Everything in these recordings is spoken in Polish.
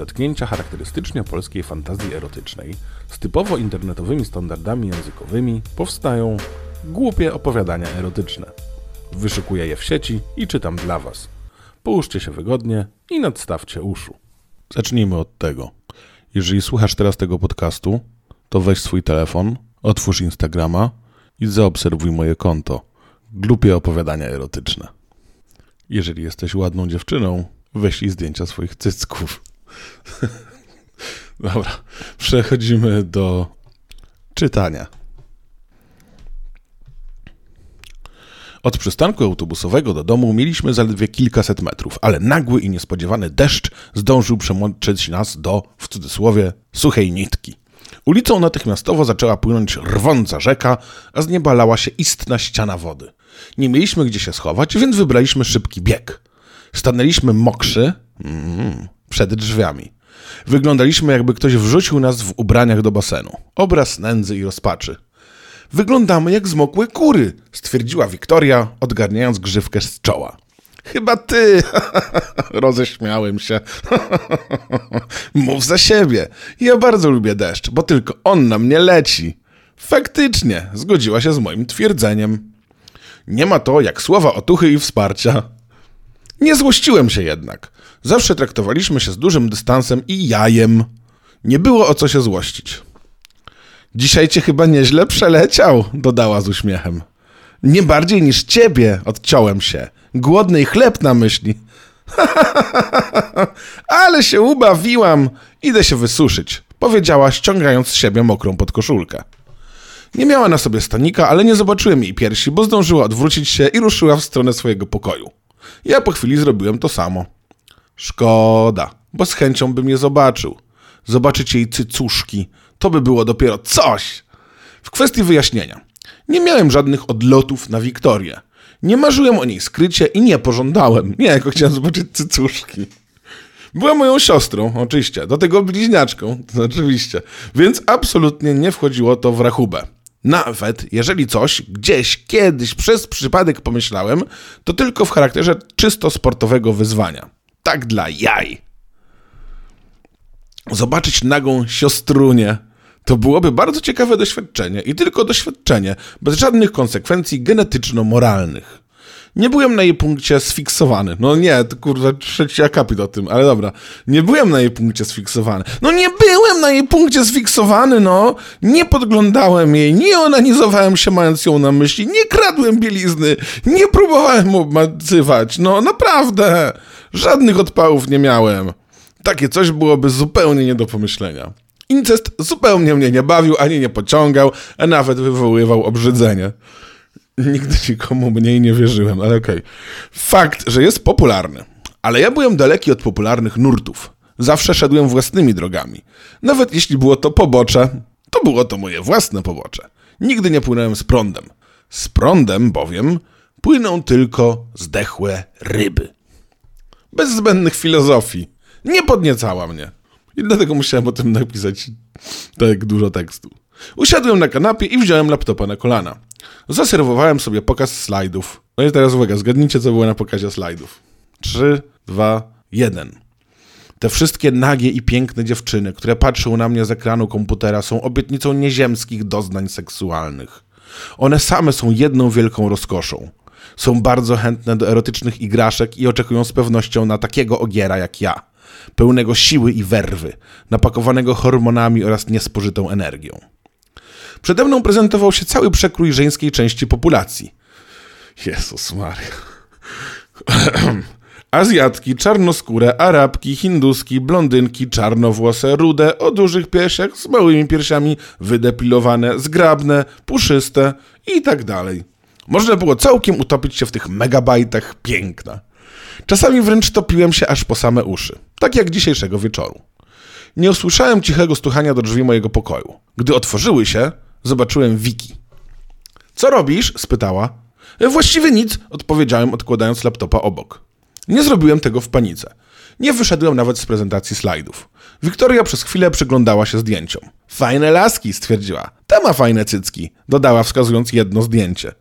zetknięcia charakterystycznie polskiej fantazji erotycznej z typowo internetowymi standardami językowymi powstają głupie opowiadania erotyczne. Wyszukuję je w sieci i czytam dla Was. Połóżcie się wygodnie i nadstawcie uszu. Zacznijmy od tego. Jeżeli słuchasz teraz tego podcastu, to weź swój telefon, otwórz Instagrama i zaobserwuj moje konto. Głupie opowiadania erotyczne. Jeżeli jesteś ładną dziewczyną, wyślij zdjęcia swoich cycków. Dobra, przechodzimy do czytania. Od przystanku autobusowego do domu mieliśmy zaledwie kilkaset metrów, ale nagły i niespodziewany deszcz zdążył przemoczyć nas do, w cudzysłowie, suchej nitki. Ulicą natychmiastowo zaczęła płynąć rwąca rzeka, a z nieba lała się istna ściana wody. Nie mieliśmy gdzie się schować, więc wybraliśmy szybki bieg. Stanęliśmy mokrzy mm, przed drzwiami. Wyglądaliśmy, jakby ktoś wrzucił nas w ubraniach do basenu. Obraz nędzy i rozpaczy. Wyglądamy jak zmokłe kury, stwierdziła Wiktoria, odgarniając grzywkę z czoła. Chyba ty! Roześmiałem się. Mów za siebie. Ja bardzo lubię deszcz, bo tylko on na mnie leci. Faktycznie, zgodziła się z moim twierdzeniem. Nie ma to jak słowa otuchy i wsparcia. Nie złościłem się jednak. Zawsze traktowaliśmy się z dużym dystansem i jajem. Nie było o co się złościć. Dzisiaj cię chyba nieźle przeleciał, dodała z uśmiechem. Nie bardziej niż ciebie, odciąłem się. Głodny chleb na myśli. Ale się ubawiłam. Idę się wysuszyć, powiedziała, ściągając z siebie mokrą podkoszulkę. Nie miała na sobie stanika, ale nie zobaczyłem jej piersi, bo zdążyła odwrócić się i ruszyła w stronę swojego pokoju. Ja po chwili zrobiłem to samo. Szkoda, bo z chęcią bym je zobaczył. Zobaczyć jej cycuszki, to by było dopiero coś. W kwestii wyjaśnienia. Nie miałem żadnych odlotów na Wiktorię. Nie marzyłem o niej skrycie i nie pożądałem. Nie, jako chciałem zobaczyć cycuszki. Była moją siostrą, oczywiście, do tego bliźniaczką, to oczywiście, więc absolutnie nie wchodziło to w rachubę. Nawet jeżeli coś gdzieś kiedyś przez przypadek pomyślałem, to tylko w charakterze czysto sportowego wyzwania. Tak dla jaj. Zobaczyć nagą siostrunię to byłoby bardzo ciekawe doświadczenie i tylko doświadczenie, bez żadnych konsekwencji genetyczno-moralnych. Nie byłem na jej punkcie sfiksowany. No nie, to kurwa trzeci akapit o tym, ale dobra. Nie byłem na jej punkcie sfiksowany. No nie byłem na jej punkcie sfiksowany, no. Nie podglądałem jej, nie onanizowałem się mając ją na myśli, nie kradłem bielizny, nie próbowałem obmacywać. No naprawdę. Żadnych odpałów nie miałem. Takie coś byłoby zupełnie nie do pomyślenia. Incest zupełnie mnie nie bawił, ani nie pociągał, a nawet wywoływał obrzydzenie. Nigdy nikomu mniej nie wierzyłem, ale okej. Okay. Fakt, że jest popularny. Ale ja byłem daleki od popularnych nurtów. Zawsze szedłem własnymi drogami. Nawet jeśli było to pobocze, to było to moje własne pobocze. Nigdy nie płynąłem z prądem. Z prądem bowiem płyną tylko zdechłe ryby. Bez zbędnych filozofii. Nie podniecała mnie. I dlatego musiałem o tym napisać tak dużo tekstu. Usiadłem na kanapie i wziąłem laptopa na kolana. Zaserwowałem sobie pokaz slajdów. No i teraz uwaga, zgadnijcie, co było na pokazie slajdów. 3, 2, 1. Te wszystkie nagie i piękne dziewczyny, które patrzą na mnie z ekranu komputera, są obietnicą nieziemskich doznań seksualnych. One same są jedną wielką rozkoszą. Są bardzo chętne do erotycznych igraszek i oczekują z pewnością na takiego ogiera jak ja pełnego siły i werwy, napakowanego hormonami oraz niespożytą energią. Przede mną prezentował się cały przekrój żeńskiej części populacji. Jezus Maria. Azjatki, czarnoskóre, arabki, hinduski, blondynki, czarnowłose, rude, o dużych piersiach, z małymi piersiami, wydepilowane, zgrabne, puszyste i tak dalej. Można było całkiem utopić się w tych megabajtach piękna. Czasami wręcz topiłem się aż po same uszy, tak jak dzisiejszego wieczoru. Nie usłyszałem cichego stuchania do drzwi mojego pokoju. Gdy otworzyły się, zobaczyłem Wiki. Co robisz? spytała. Właściwie nic, odpowiedziałem, odkładając laptopa obok. Nie zrobiłem tego w panice. Nie wyszedłem nawet z prezentacji slajdów. Wiktoria przez chwilę przyglądała się zdjęciom. Fajne laski, stwierdziła. Ta ma fajne cycki, dodała wskazując jedno zdjęcie.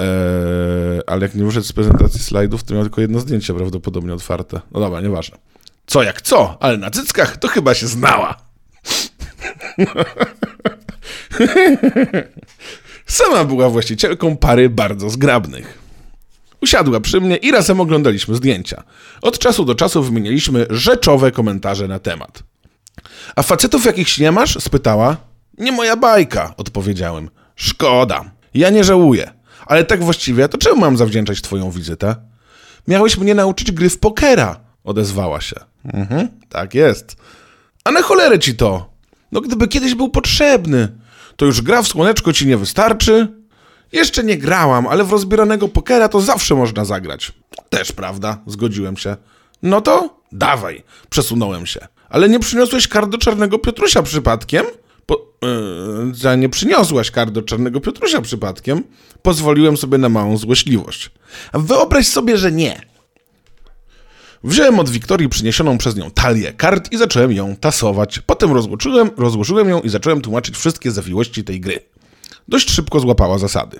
Eee, ale jak nie wyszedł z prezentacji slajdów, to miał tylko jedno zdjęcie prawdopodobnie otwarte. No dobra, nieważne. Co jak co, ale na cyckach to chyba się znała. Sama była właścicielką pary bardzo zgrabnych. Usiadła przy mnie i razem oglądaliśmy zdjęcia. Od czasu do czasu wymienialiśmy rzeczowe komentarze na temat. A facetów jakichś nie masz? spytała. Nie moja bajka, odpowiedziałem. Szkoda. Ja nie żałuję. Ale tak właściwie, to czemu mam zawdzięczać twoją wizytę? Miałeś mnie nauczyć gry w pokera, odezwała się. Mhm, tak jest. A na cholerę ci to? No gdyby kiedyś był potrzebny, to już gra w słoneczko ci nie wystarczy? Jeszcze nie grałam, ale w rozbieranego pokera to zawsze można zagrać. Też prawda, zgodziłem się. No to dawaj, przesunąłem się. Ale nie przyniosłeś kart do Czarnego Piotrusia przypadkiem? Po, yy, nie przyniosłaś kart do Czarnego Piotrusia przypadkiem? Pozwoliłem sobie na małą złośliwość. A wyobraź sobie, że nie. Wziąłem od Wiktorii przyniesioną przez nią talię kart i zacząłem ją tasować. Potem rozłożyłem, rozłożyłem ją i zacząłem tłumaczyć wszystkie zawiłości tej gry. Dość szybko złapała zasady.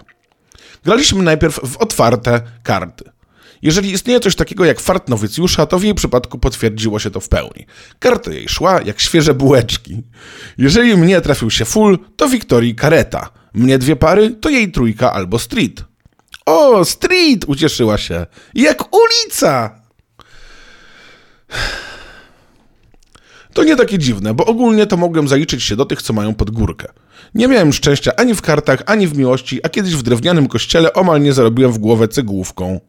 Graliśmy najpierw w otwarte karty. Jeżeli istnieje coś takiego jak fart nowicjusza, to w jej przypadku potwierdziło się to w pełni. Karta jej szła jak świeże bułeczki. Jeżeli mnie trafił się full, to Wiktorii kareta. Mnie dwie pary, to jej trójka albo street. O, street! ucieszyła się. Jak ulica! To nie takie dziwne, bo ogólnie to mogłem zaliczyć się do tych, co mają pod górkę. Nie miałem szczęścia ani w kartach, ani w miłości, a kiedyś w drewnianym kościele omal nie zarobiłem w głowę cegłówką.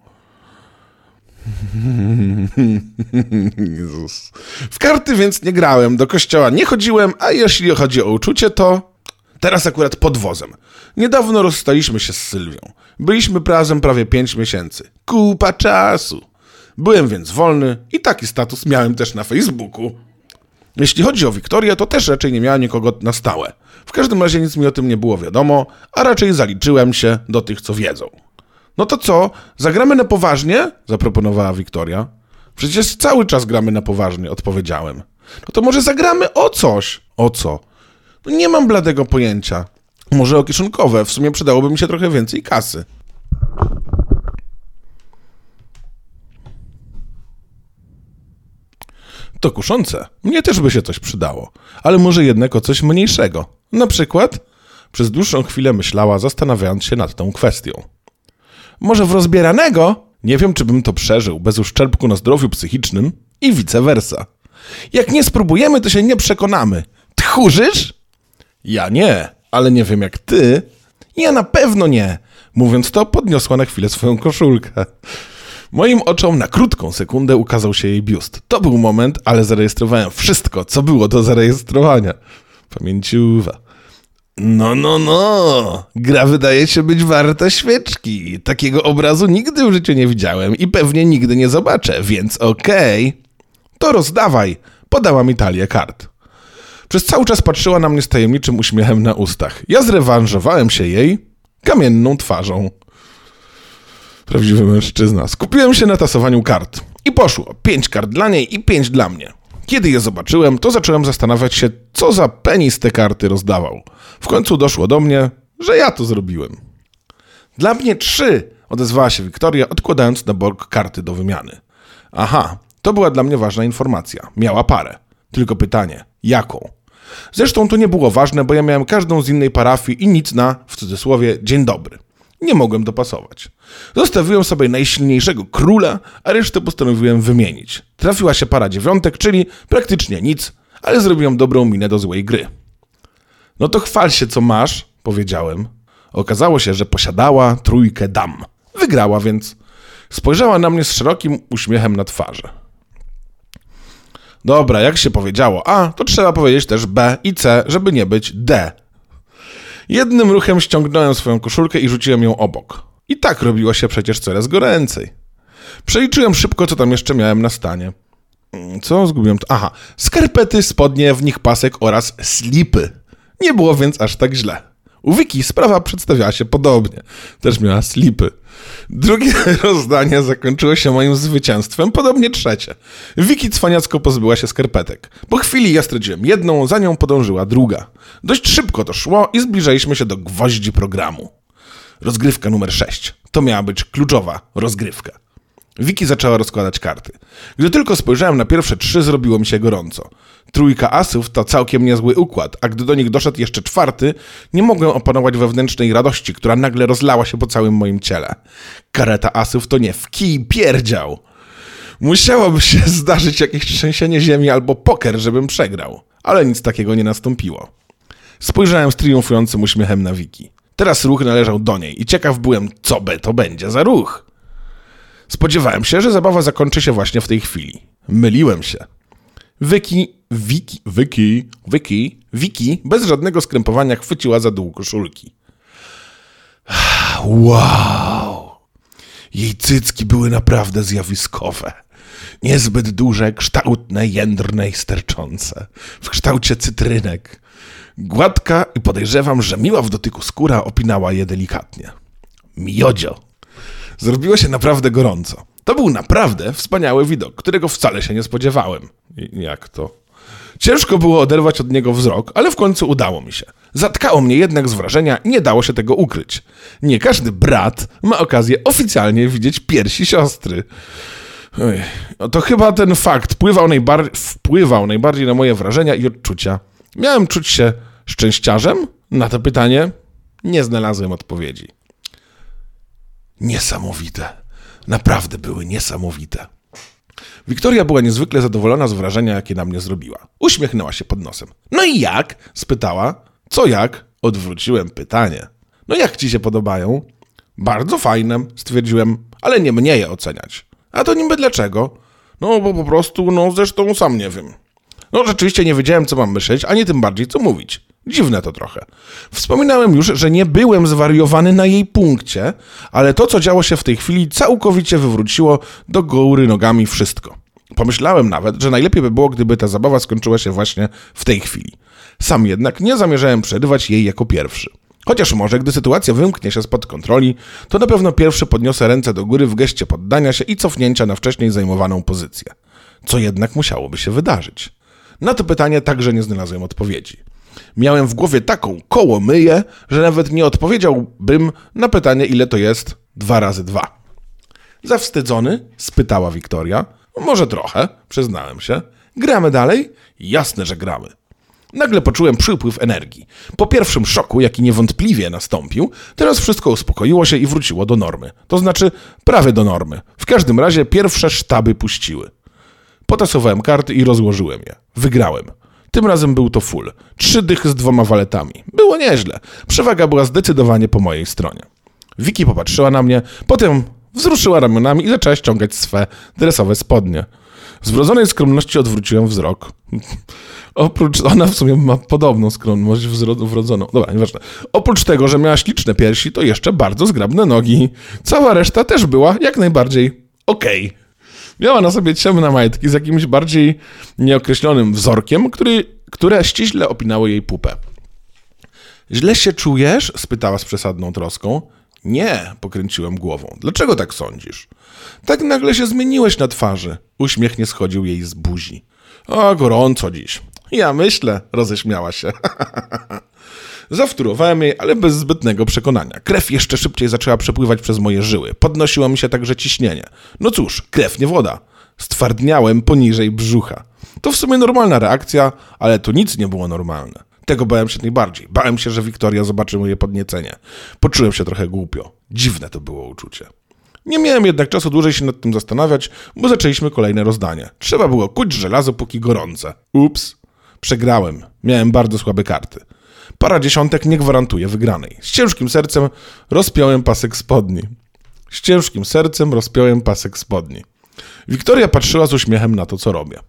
Jezus. W karty więc nie grałem, do kościoła nie chodziłem, a jeśli chodzi o uczucie, to teraz akurat pod wozem. Niedawno rozstaliśmy się z Sylwią. Byliśmy razem prawie 5 miesięcy. Kupa czasu. Byłem więc wolny i taki status miałem też na Facebooku. Jeśli chodzi o Wiktorię, to też raczej nie miała nikogo na stałe. W każdym razie nic mi o tym nie było wiadomo, a raczej zaliczyłem się do tych, co wiedzą. No to co, zagramy na poważnie? zaproponowała Wiktoria. Przecież cały czas gramy na poważnie, odpowiedziałem. No to może zagramy o coś. O co? No nie mam bladego pojęcia. Może o kieszonkowe, w sumie przydałoby mi się trochę więcej kasy. To kuszące. Mnie też by się coś przydało. Ale może jednak o coś mniejszego. Na przykład? Przez dłuższą chwilę myślała, zastanawiając się nad tą kwestią. Może w rozbieranego? Nie wiem, czy bym to przeżył bez uszczerbku na zdrowiu psychicznym i vice versa. Jak nie spróbujemy, to się nie przekonamy. Tchórzysz? Ja nie, ale nie wiem jak ty. Ja na pewno nie. Mówiąc to, podniosła na chwilę swoją koszulkę. Moim oczom na krótką sekundę ukazał się jej biust. To był moment, ale zarejestrowałem wszystko, co było do zarejestrowania. Pamięciuwa. No, no, no. Gra wydaje się być warta świeczki. Takiego obrazu nigdy w życiu nie widziałem i pewnie nigdy nie zobaczę, więc okej. Okay. To rozdawaj. Podała mi talię kart. Przez cały czas patrzyła na mnie z tajemniczym uśmiechem na ustach. Ja zrewanżowałem się jej kamienną twarzą. Prawdziwy mężczyzna. Skupiłem się na tasowaniu kart. I poszło. Pięć kart dla niej i pięć dla mnie. Kiedy je zobaczyłem, to zacząłem zastanawiać się, co za penis te karty rozdawał. W końcu doszło do mnie, że ja to zrobiłem. Dla mnie trzy, odezwała się Wiktoria, odkładając na bok karty do wymiany. Aha, to była dla mnie ważna informacja. Miała parę. Tylko pytanie, jaką? Zresztą to nie było ważne, bo ja miałem każdą z innej parafii i nic na, w cudzysłowie, dzień dobry. Nie mogłem dopasować. Zostawiłem sobie najsilniejszego króla, a resztę postanowiłem wymienić. Trafiła się para dziewiątek, czyli praktycznie nic, ale zrobiłem dobrą minę do złej gry. No to chwal się, co masz, powiedziałem. Okazało się, że posiadała trójkę dam. Wygrała więc. Spojrzała na mnie z szerokim uśmiechem na twarzy. Dobra, jak się powiedziało A, to trzeba powiedzieć też B i C, żeby nie być D. Jednym ruchem ściągnąłem swoją koszulkę i rzuciłem ją obok. I tak robiło się przecież coraz goręcej. Przeliczyłem szybko, co tam jeszcze miałem na stanie. Mm, co? Zgubiłem to. Aha. Skarpety, spodnie, w nich pasek oraz slipy. Nie było więc aż tak źle. U Wiki sprawa przedstawiała się podobnie. Też miała slipy. Drugie rozdanie zakończyło się moim zwycięstwem, podobnie trzecie. Wiki cwaniacko pozbyła się skarpetek. Po chwili ja straciłem jedną, za nią podążyła druga. Dość szybko to szło i zbliżaliśmy się do gwoździ programu. Rozgrywka numer 6. To miała być kluczowa rozgrywka. Wiki zaczęła rozkładać karty. Gdy tylko spojrzałem na pierwsze trzy, zrobiło mi się gorąco. Trójka asów to całkiem niezły układ, a gdy do nich doszedł jeszcze czwarty, nie mogłem opanować wewnętrznej radości, która nagle rozlała się po całym moim ciele. Kareta asów to nie w kij pierdział. Musiałoby się zdarzyć jakieś trzęsienie ziemi albo poker, żebym przegrał, ale nic takiego nie nastąpiło. Spojrzałem z triumfującym uśmiechem na Wiki. Teraz ruch należał do niej i ciekaw byłem, co by to będzie za ruch. Spodziewałem się, że zabawa zakończy się właśnie w tej chwili. Myliłem się. Wiki, Wiki, Wiki, Wiki, Wiki bez żadnego skrępowania chwyciła za dół koszulki. Wow! Jej cycki były naprawdę zjawiskowe. Niezbyt duże, kształtne, jędrne i sterczące. W kształcie cytrynek. Gładka i podejrzewam, że miła w dotyku skóra opinała je delikatnie. Miodzio. Zrobiło się naprawdę gorąco. To był naprawdę wspaniały widok, którego wcale się nie spodziewałem. I jak to? Ciężko było oderwać od niego wzrok, ale w końcu udało mi się. Zatkało mnie jednak z wrażenia i nie dało się tego ukryć. Nie każdy brat ma okazję oficjalnie widzieć piersi siostry. Oj, no to chyba ten fakt wpływał, najbar wpływał najbardziej na moje wrażenia i odczucia. Miałem czuć się szczęściarzem? Na to pytanie nie znalazłem odpowiedzi. Niesamowite. Naprawdę były niesamowite. Wiktoria była niezwykle zadowolona z wrażenia, jakie na mnie zrobiła. Uśmiechnęła się pod nosem. No i jak? spytała. Co jak? Odwróciłem pytanie. No jak ci się podobają? Bardzo fajne, stwierdziłem, ale nie mnie je oceniać. A to niby dlaczego? No bo po prostu, no zresztą sam nie wiem. No rzeczywiście nie wiedziałem, co mam myśleć, ani tym bardziej, co mówić. Dziwne to trochę. Wspominałem już, że nie byłem zwariowany na jej punkcie, ale to, co działo się w tej chwili, całkowicie wywróciło do góry nogami wszystko. Pomyślałem nawet, że najlepiej by było, gdyby ta zabawa skończyła się właśnie w tej chwili. Sam jednak nie zamierzałem przerywać jej jako pierwszy. Chociaż może, gdy sytuacja wymknie się spod kontroli, to na pewno pierwszy podniosę ręce do góry w geście poddania się i cofnięcia na wcześniej zajmowaną pozycję. Co jednak musiałoby się wydarzyć. Na to pytanie także nie znalazłem odpowiedzi. Miałem w głowie taką koło myję, że nawet nie odpowiedziałbym na pytanie, ile to jest dwa razy dwa. Zawstydzony? spytała Wiktoria. Może trochę, przyznałem się. Gramy dalej? Jasne, że gramy. Nagle poczułem przypływ energii. Po pierwszym szoku, jaki niewątpliwie nastąpił, teraz wszystko uspokoiło się i wróciło do normy. To znaczy prawie do normy. W każdym razie pierwsze sztaby puściły. Potasowałem karty i rozłożyłem je. Wygrałem. Tym razem był to full. Trzy dychy z dwoma waletami. Było nieźle. Przewaga była zdecydowanie po mojej stronie. Wiki popatrzyła na mnie, potem wzruszyła ramionami i zaczęła ściągać swe dresowe spodnie. Z wrodzonej skromności odwróciłem wzrok. Oprócz, ona w sumie ma podobną skromność wrodzoną. Dobra, nieważne. Oprócz tego, że miała śliczne piersi, to jeszcze bardzo zgrabne nogi. Cała reszta też była jak najbardziej okej. Okay. Miała na sobie ciemne majtki z jakimś bardziej nieokreślonym wzorkiem, który, które ściśle opinały jej pupę. Źle się czujesz? spytała z przesadną troską. Nie, pokręciłem głową. Dlaczego tak sądzisz? Tak nagle się zmieniłeś na twarzy. Uśmiech nie schodził jej z buzi. O, gorąco dziś. Ja myślę, roześmiała się. Zawtórowałem jej, ale bez zbytnego przekonania. Krew jeszcze szybciej zaczęła przepływać przez moje żyły. Podnosiło mi się także ciśnienie. No cóż, krew nie woda. Stwardniałem poniżej brzucha. To w sumie normalna reakcja, ale tu nic nie było normalne. Tego bałem się najbardziej. Bałem się, że Wiktoria zobaczy moje podniecenie. Poczułem się trochę głupio. Dziwne to było uczucie. Nie miałem jednak czasu dłużej się nad tym zastanawiać, bo zaczęliśmy kolejne rozdanie. Trzeba było kuć żelazo póki gorące. Ups. Przegrałem. Miałem bardzo słabe karty. Para dziesiątek nie gwarantuje wygranej. Z ciężkim sercem rozpiąłem pasek spodni. Z ciężkim sercem rozpiąłem pasek spodni. Wiktoria patrzyła z uśmiechem na to, co robię.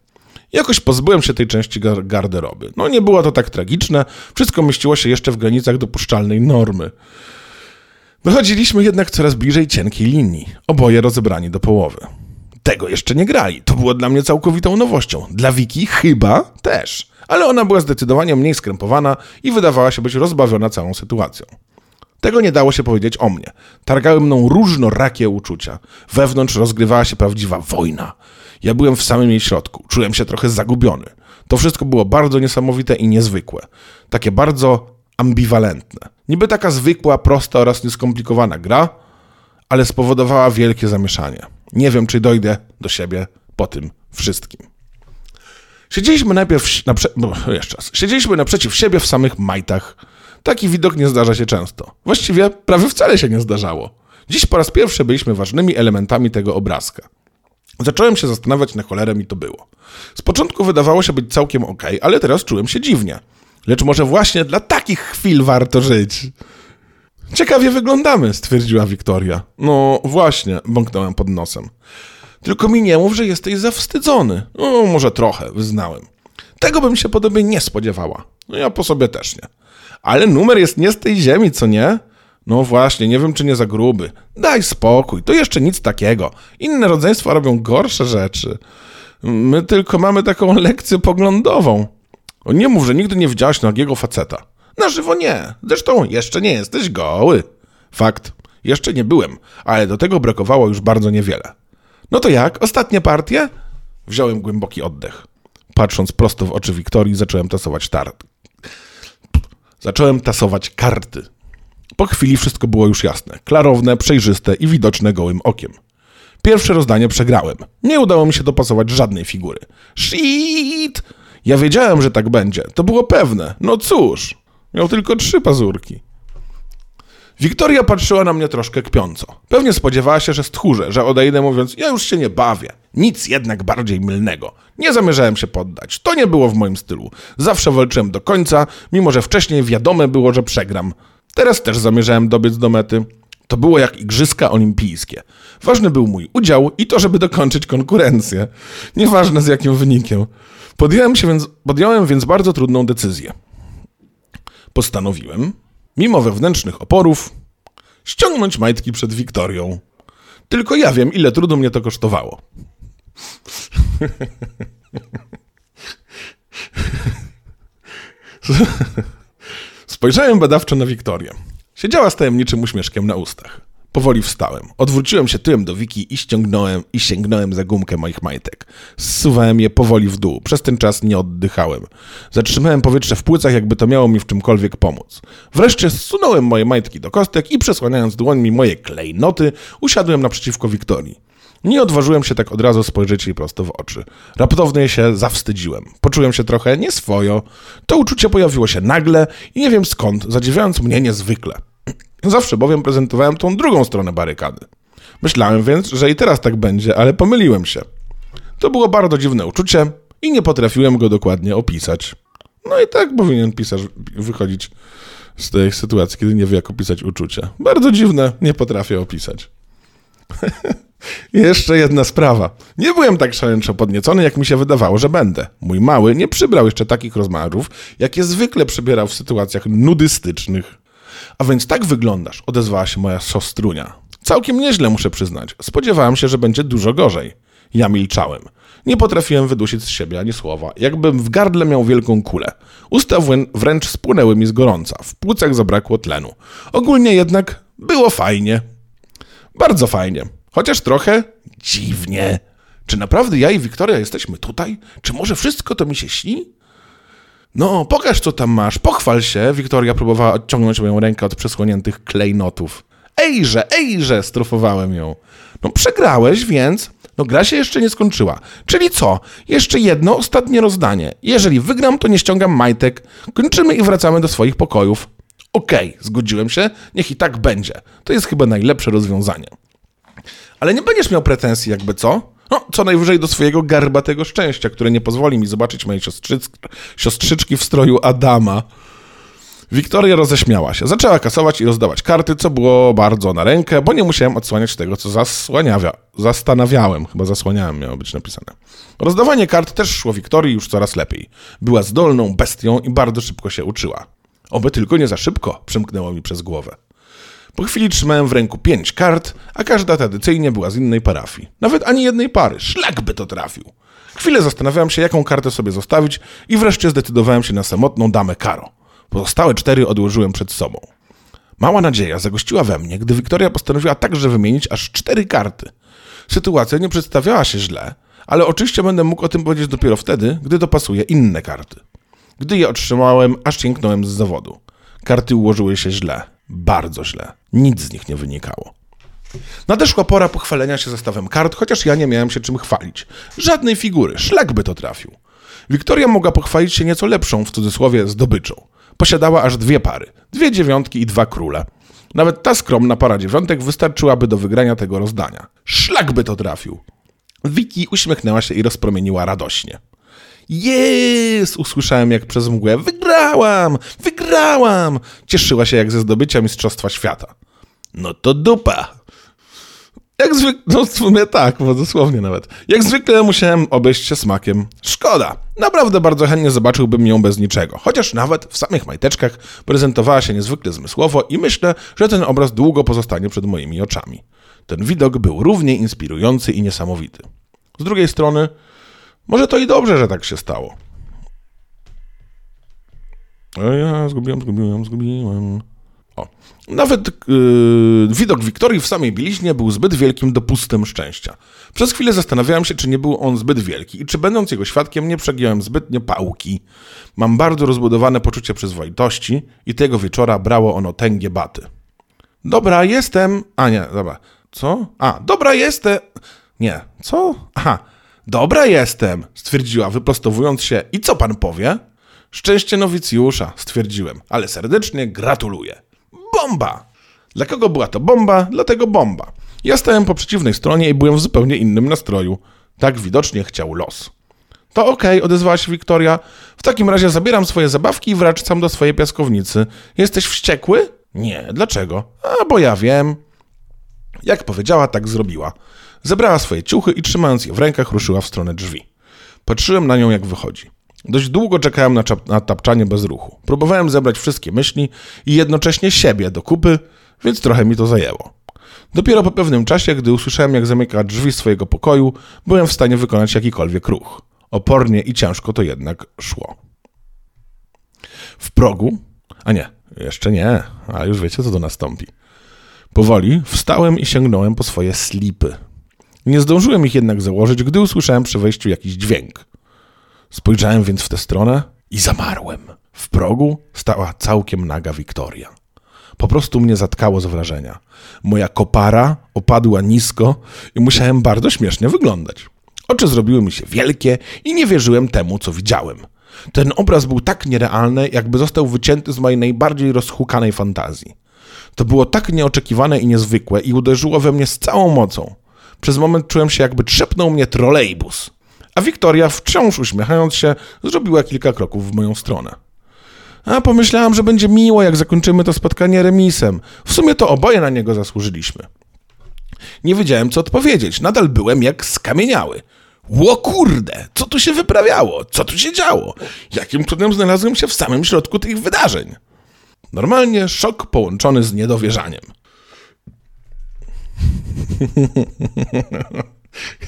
Jakoś pozbyłem się tej części garderoby. No nie było to tak tragiczne, wszystko mieściło się jeszcze w granicach dopuszczalnej normy. Dochodziliśmy jednak coraz bliżej cienkiej linii, oboje rozebrani do połowy. Tego jeszcze nie grali, to było dla mnie całkowitą nowością. Dla Wiki chyba też ale ona była zdecydowanie mniej skrępowana i wydawała się być rozbawiona całą sytuacją. Tego nie dało się powiedzieć o mnie. Targały mną różnorakie uczucia. Wewnątrz rozgrywała się prawdziwa wojna. Ja byłem w samym jej środku. Czułem się trochę zagubiony. To wszystko było bardzo niesamowite i niezwykłe. Takie bardzo ambiwalentne. Niby taka zwykła, prosta oraz nieskomplikowana gra, ale spowodowała wielkie zamieszanie. Nie wiem, czy dojdę do siebie po tym wszystkim. Siedzieliśmy najpierw naprze- no, jeszcze raz. Siedzieliśmy naprzeciw siebie w samych majtach. Taki widok nie zdarza się często. Właściwie prawie wcale się nie zdarzało. Dziś po raz pierwszy byliśmy ważnymi elementami tego obrazka. Zacząłem się zastanawiać, na cholerę mi to było. Z początku wydawało się być całkiem ok, ale teraz czułem się dziwnie. Lecz może właśnie dla takich chwil warto żyć. Ciekawie wyglądamy, stwierdziła Wiktoria. No właśnie, bąknąłem pod nosem. Tylko mi nie mów, że jesteś zawstydzony. No, może trochę, wyznałem. Tego bym się po tobie nie spodziewała. No ja po sobie też nie. Ale numer jest nie z tej ziemi, co nie? No właśnie, nie wiem czy nie za gruby. Daj spokój, to jeszcze nic takiego. Inne rodzeństwa robią gorsze rzeczy. My tylko mamy taką lekcję poglądową. O, nie mów, że nigdy nie widziałaś nagiego faceta. Na żywo nie. Zresztą jeszcze nie jesteś goły. Fakt. Jeszcze nie byłem, ale do tego brakowało już bardzo niewiele. No to jak? Ostatnie partie? Wziąłem głęboki oddech. Patrząc prosto w oczy Wiktorii, zacząłem tasować tart. Zacząłem tasować karty. Po chwili wszystko było już jasne, klarowne, przejrzyste i widoczne gołym okiem. Pierwsze rozdanie przegrałem. Nie udało mi się dopasować żadnej figury. Shit! Ja wiedziałem, że tak będzie. To było pewne. No cóż, miał tylko trzy pazurki. Wiktoria patrzyła na mnie troszkę kpiąco. Pewnie spodziewała się, że stchórzę, że odejdę mówiąc, ja już się nie bawię. Nic jednak bardziej mylnego. Nie zamierzałem się poddać. To nie było w moim stylu. Zawsze walczyłem do końca, mimo że wcześniej wiadome było, że przegram. Teraz też zamierzałem dobiec do mety. To było jak igrzyska olimpijskie. Ważny był mój udział i to, żeby dokończyć konkurencję. Nieważne z jakim wynikiem. Podjąłem, się więc, podjąłem więc bardzo trudną decyzję. Postanowiłem, mimo wewnętrznych oporów, ściągnąć majtki przed Wiktorią. Tylko ja wiem, ile trudu mnie to kosztowało. Spojrzałem badawczo na Wiktorię. Siedziała z tajemniczym uśmieszkiem na ustach. Powoli wstałem. Odwróciłem się tyłem do Wiki i ściągnąłem i sięgnąłem za gumkę moich majtek. Zsuwałem je powoli w dół. Przez ten czas nie oddychałem. Zatrzymałem powietrze w płucach, jakby to miało mi w czymkolwiek pomóc. Wreszcie zsunąłem moje majtki do kostek i przesłaniając dłońmi moje klejnoty, usiadłem naprzeciwko Wiktorii. Nie odważyłem się tak od razu spojrzeć jej prosto w oczy. Raptownie się zawstydziłem. Poczułem się trochę nieswojo. To uczucie pojawiło się nagle i nie wiem skąd, zadziwiając mnie niezwykle. Zawsze bowiem prezentowałem tą drugą stronę barykady. Myślałem więc, że i teraz tak będzie, ale pomyliłem się. To było bardzo dziwne uczucie i nie potrafiłem go dokładnie opisać. No i tak powinien pisarz wychodzić z tej sytuacji, kiedy nie wie, jak opisać uczucie. Bardzo dziwne, nie potrafię opisać. Jeszcze jedna sprawa. Nie byłem tak szaleńczo podniecony, jak mi się wydawało, że będę. Mój mały nie przybrał jeszcze takich rozmiarów, jakie zwykle przybierał w sytuacjach nudystycznych. A więc tak wyglądasz, odezwała się moja siostrunia. Całkiem nieźle, muszę przyznać. Spodziewałem się, że będzie dużo gorzej. Ja milczałem. Nie potrafiłem wydusić z siebie ani słowa, jakbym w gardle miał wielką kulę. Usta wręcz spłynęły mi z gorąca, w płucach zabrakło tlenu. Ogólnie jednak było fajnie. Bardzo fajnie. Chociaż trochę dziwnie. Czy naprawdę ja i Wiktoria jesteśmy tutaj? Czy może wszystko to mi się śni? No, pokaż co tam masz, pochwal się. Wiktoria próbowała odciągnąć moją rękę od przesłoniętych klejnotów. Ejże, ejże, strofowałem ją. No przegrałeś, więc... No gra się jeszcze nie skończyła. Czyli co? Jeszcze jedno, ostatnie rozdanie. Jeżeli wygram, to nie ściągam majtek. Kończymy i wracamy do swoich pokojów. Okej, okay, zgodziłem się, niech i tak będzie. To jest chyba najlepsze rozwiązanie. Ale nie będziesz miał pretensji jakby co? No, co najwyżej do swojego garbatego szczęścia, które nie pozwoli mi zobaczyć mojej siostrzyczki w stroju Adama. Wiktoria roześmiała się. Zaczęła kasować i rozdawać karty, co było bardzo na rękę, bo nie musiałem odsłaniać tego, co zasłaniawia, zastanawiałem. Chyba zasłaniałem, miało być napisane. Rozdawanie kart też szło Wiktorii już coraz lepiej. Była zdolną bestią i bardzo szybko się uczyła. Oby tylko nie za szybko, przymknęło mi przez głowę. Po chwili trzymałem w ręku pięć kart, a każda tradycyjnie była z innej parafii. Nawet ani jednej pary. Szlak by to trafił. Chwilę zastanawiałem się, jaką kartę sobie zostawić i wreszcie zdecydowałem się na samotną damę Karo. Pozostałe cztery odłożyłem przed sobą. Mała nadzieja zagościła we mnie, gdy Wiktoria postanowiła także wymienić aż cztery karty. Sytuacja nie przedstawiała się źle, ale oczywiście będę mógł o tym powiedzieć dopiero wtedy, gdy dopasuję inne karty. Gdy je otrzymałem, aż cięknąłem z zawodu. Karty ułożyły się źle. Bardzo źle. Nic z nich nie wynikało. Nadeszła pora pochwalenia się zestawem kart, chociaż ja nie miałem się czym chwalić. Żadnej figury, szlak by to trafił. Wiktoria mogła pochwalić się nieco lepszą, w cudzysłowie, zdobyczą. Posiadała aż dwie pary, dwie dziewiątki i dwa króle. Nawet ta skromna para dziewiątek wystarczyłaby do wygrania tego rozdania. Szlak by to trafił. Wiki uśmiechnęła się i rozpromieniła radośnie. Jest! Usłyszałem jak przez mgłę. Wygrałam! Wygrałam! Cieszyła się jak ze zdobycia Mistrzostwa Świata. No to dupa! Jak zwykle, no w sumie tak, bo dosłownie nawet. Jak zwykle musiałem obejść się smakiem. Szkoda. Naprawdę bardzo chętnie zobaczyłbym ją bez niczego. Chociaż nawet w samych majteczkach prezentowała się niezwykle zmysłowo i myślę, że ten obraz długo pozostanie przed moimi oczami. Ten widok był równie inspirujący i niesamowity. Z drugiej strony, może to i dobrze, że tak się stało. Ja zgubiłem, zgubiłem, zgubiłem. O. Nawet yy, widok Wiktorii w samej bieliźnie był zbyt wielkim dopustem szczęścia. Przez chwilę zastanawiałem się, czy nie był on zbyt wielki i czy będąc jego świadkiem nie przegiąłem zbytnio pałki. Mam bardzo rozbudowane poczucie przyzwoitości i tego wieczora brało ono tęgie baty. Dobra, jestem... A nie, dobra. Co? A, dobra, jestem... Nie, co? Aha, dobra jestem, stwierdziła, wyprostowując się. I co pan powie? Szczęście nowicjusza, stwierdziłem, ale serdecznie gratuluję. Bomba! Dla kogo była to bomba? Dlatego bomba. Ja stałem po przeciwnej stronie i byłem w zupełnie innym nastroju. Tak widocznie chciał los. To okej, okay, odezwała się Wiktoria. W takim razie zabieram swoje zabawki i wracam do swojej piaskownicy. Jesteś wściekły? Nie, dlaczego? A, bo ja wiem. Jak powiedziała, tak zrobiła. Zebrała swoje ciuchy i trzymając je w rękach ruszyła w stronę drzwi. Patrzyłem na nią, jak wychodzi. Dość długo czekałem na, na tapczanie bez ruchu. Próbowałem zebrać wszystkie myśli i jednocześnie siebie do kupy, więc trochę mi to zajęło. Dopiero po pewnym czasie, gdy usłyszałem, jak zamyka drzwi swojego pokoju, byłem w stanie wykonać jakikolwiek ruch. Opornie i ciężko to jednak szło. W progu, a nie, jeszcze nie, a już wiecie, co to nastąpi. Powoli wstałem i sięgnąłem po swoje slipy. Nie zdążyłem ich jednak założyć, gdy usłyszałem przy wejściu jakiś dźwięk. Spojrzałem więc w tę stronę i zamarłem. W progu stała całkiem naga Wiktoria. Po prostu mnie zatkało z wrażenia. Moja kopara opadła nisko i musiałem bardzo śmiesznie wyglądać. Oczy zrobiły mi się wielkie i nie wierzyłem temu, co widziałem. Ten obraz był tak nierealny, jakby został wycięty z mojej najbardziej rozhukanej fantazji. To było tak nieoczekiwane i niezwykłe i uderzyło we mnie z całą mocą. Przez moment czułem się, jakby trzepnął mnie trolejbus a Wiktoria, wciąż uśmiechając się, zrobiła kilka kroków w moją stronę. A pomyślałam, że będzie miło, jak zakończymy to spotkanie remisem. W sumie to oboje na niego zasłużyliśmy. Nie wiedziałem, co odpowiedzieć. Nadal byłem jak skamieniały. Ło kurde, co tu się wyprawiało? Co tu się działo? Jakim cudem znalazłem się w samym środku tych wydarzeń? Normalnie szok połączony z niedowierzaniem.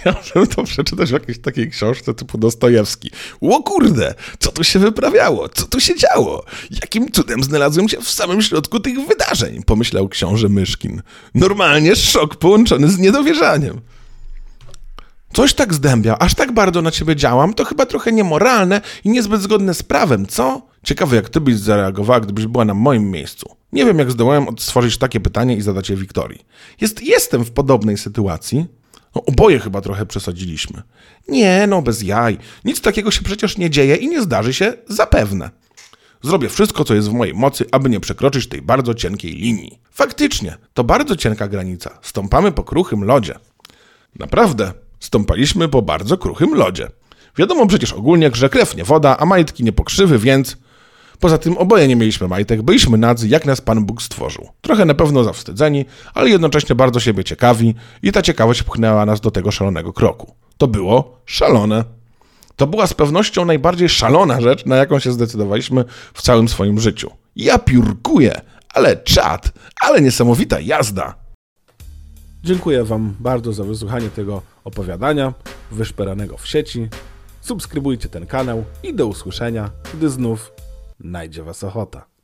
Ja bym to przeczytać w jakiejś takiej książce typu Dostojewski. Ło kurde, co tu się wyprawiało? Co tu się działo? Jakim cudem znalazłem się w samym środku tych wydarzeń? Pomyślał książę Myszkin. Normalnie szok połączony z niedowierzaniem. Coś tak zdębia, aż tak bardzo na ciebie działam, to chyba trochę niemoralne i niezbyt zgodne z prawem, co? Ciekawe, jak ty byś zareagowała, gdybyś była na moim miejscu. Nie wiem, jak zdołałem odtworzyć takie pytanie i zadać je Wiktorii. Jest, jestem w podobnej sytuacji, no, oboje chyba trochę przesadziliśmy. Nie, no bez jaj. Nic takiego się przecież nie dzieje i nie zdarzy się zapewne. Zrobię wszystko, co jest w mojej mocy, aby nie przekroczyć tej bardzo cienkiej linii. Faktycznie, to bardzo cienka granica. Stąpamy po kruchym lodzie. Naprawdę, stąpaliśmy po bardzo kruchym lodzie. Wiadomo przecież ogólnie, że krew nie woda, a majtki nie pokrzywy, więc Poza tym oboje nie mieliśmy majtek, byliśmy nadzy, jak nas Pan Bóg stworzył. Trochę na pewno zawstydzeni, ale jednocześnie bardzo siebie ciekawi i ta ciekawość pchnęła nas do tego szalonego kroku. To było szalone. To była z pewnością najbardziej szalona rzecz, na jaką się zdecydowaliśmy w całym swoim życiu. Ja piórkuję, ale czad, ale niesamowita jazda. Dziękuję Wam bardzo za wysłuchanie tego opowiadania wyszperanego w sieci. Subskrybujcie ten kanał i do usłyszenia, gdy znów najdzie was ochota.